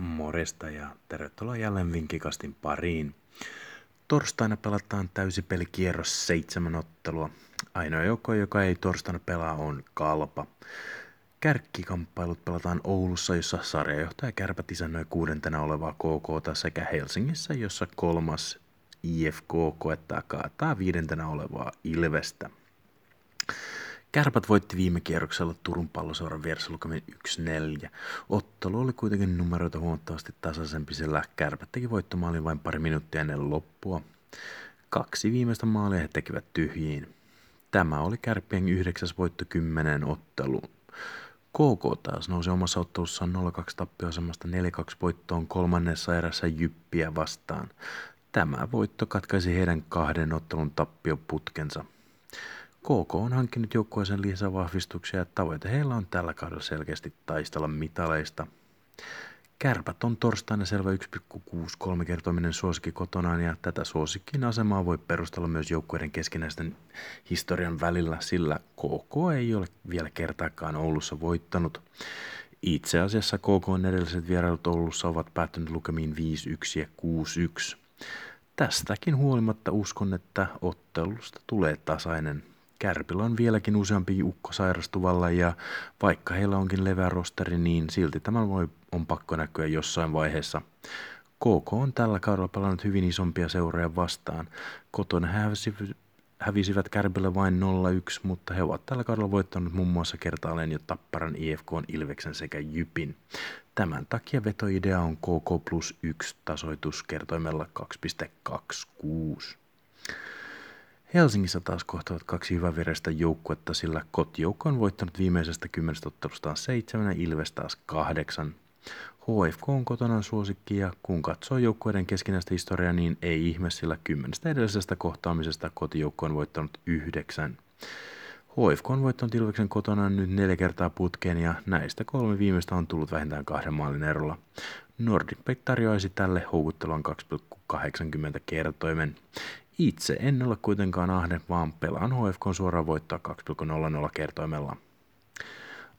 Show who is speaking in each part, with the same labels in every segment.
Speaker 1: Moresta ja tervetuloa jälleen Vinkikastin pariin. Torstaina pelataan täysipelikierros seitsemän ottelua. Ainoa joukko, joka ei torstaina pelaa, on Kalpa. Kärkkikamppailut pelataan Oulussa, jossa sarjajohtaja Kärpät isännöi kuudentena olevaa KK sekä Helsingissä, jossa kolmas IFK koettaa kaataa viidentenä olevaa Ilvestä. Kärpät voitti viime kierroksella Turun palloseuran vieressä lukemin 1-4. Ottelu oli kuitenkin numeroita huomattavasti tasaisempi, sillä Kärpät teki voittomaalin vain pari minuuttia ennen loppua. Kaksi viimeistä maalia he tekivät tyhjiin. Tämä oli Kärppien yhdeksäs voitto kymmenen otteluun. KK taas nousi omassa ottelussaan 0-2 tappioasemasta 4-2 voittoon kolmannessa erässä Jyppiä vastaan. Tämä voitto katkaisi heidän kahden ottelun tappioputkensa. KK on hankkinut joukkueeseen lisävahvistuksia ja tavoite heillä on tällä kaudella selkeästi taistella mitaleista. Kärpät on torstaina selvä 1,63 kertominen suosikki kotonaan ja tätä suosikkin asemaa voi perustella myös joukkueiden keskinäisten historian välillä, sillä KK ei ole vielä kertaakaan Oulussa voittanut. Itse asiassa KK edelliset vierailut Oulussa ovat päättyneet lukemiin 5-1 ja 6-1. Tästäkin huolimatta uskon, että ottelusta tulee tasainen. Kärpillä on vieläkin useampi ukko sairastuvalla ja vaikka heillä onkin leveä rosteri, niin silti tämä voi, on pakko näkyä jossain vaiheessa. KK on tällä kaudella pelannut hyvin isompia seuroja vastaan. Kotona hävisivät, hävisivät Kärpille vain 0-1, mutta he ovat tällä kaudella voittaneet muun muassa kertaalleen jo Tapparan IFK, Ilveksen sekä Jypin. Tämän takia vetoidea on KK plus 1 tasoitus kertoimella 2,26. Helsingissä taas kohtavat kaksi hyvävereistä joukkuetta, sillä kotijoukko on voittanut viimeisestä kymmenestä ottelustaan seitsemän ja Ilves taas kahdeksan. HFK on kotona suosikki ja kun katsoo joukkueiden keskinäistä historiaa, niin ei ihme, sillä kymmenestä edellisestä kohtaamisesta kotijoukko on voittanut yhdeksän. HFK on voittanut Ilveksen kotona nyt neljä kertaa putkeen ja näistä kolme viimeistä on tullut vähintään kahden maalin erolla. Nordic Bet tarjoaisi tälle houkuttelun 2,80 kertoimen. Itse en ole kuitenkaan ahne, vaan pelaan HFK suoraan voittaa 2,00 kertoimella.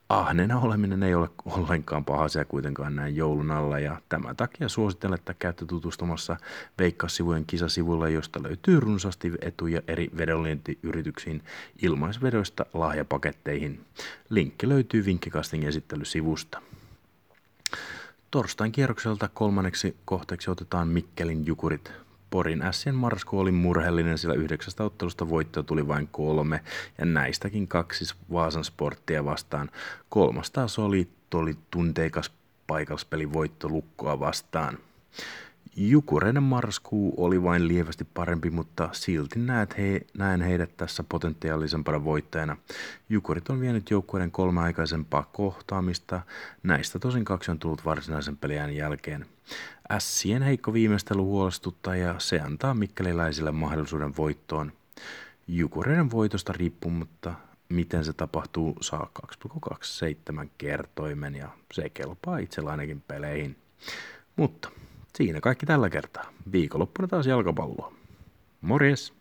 Speaker 1: Ahnena oleminen ei ole ollenkaan paha asia kuitenkaan näin joulun alla ja tämän takia suosittelen, että käytte tutustumassa Veikkaussivujen kisasivuilla, josta löytyy runsaasti etuja eri vedonlyöntiyrityksiin ilmaisvedoista lahjapaketteihin. Linkki löytyy Vinkkikastin esittelysivusta. Torstain kierrokselta kolmanneksi kohteeksi otetaan Mikkelin Jukurit. Porin Sien marskuu oli murheellinen, sillä yhdeksästä ottelusta voittoa tuli vain kolme, ja näistäkin kaksi Vaasan sporttia vastaan. Kolmas taas oli, oli tunteikas paikallispeli voitto Lukkoa vastaan. Jukureiden marskuu oli vain lievästi parempi, mutta silti näet he, näen heidät tässä potentiaalisempana voittajana. Jukurit on vienyt joukkueiden kolme aikaisempaa kohtaamista, näistä tosin kaksi on tullut varsinaisen pelien jälkeen. Ässien heikko viimeistely huolestuttaa ja se antaa mikkeliläisille mahdollisuuden voittoon. Jukureiden voitosta riippumatta, miten se tapahtuu, saa 2,27 kertoimen ja se kelpaa itsellä ainakin peleihin. Mutta Siinä kaikki tällä kertaa. Viikonloppuna taas jalkapalloa. Morjes!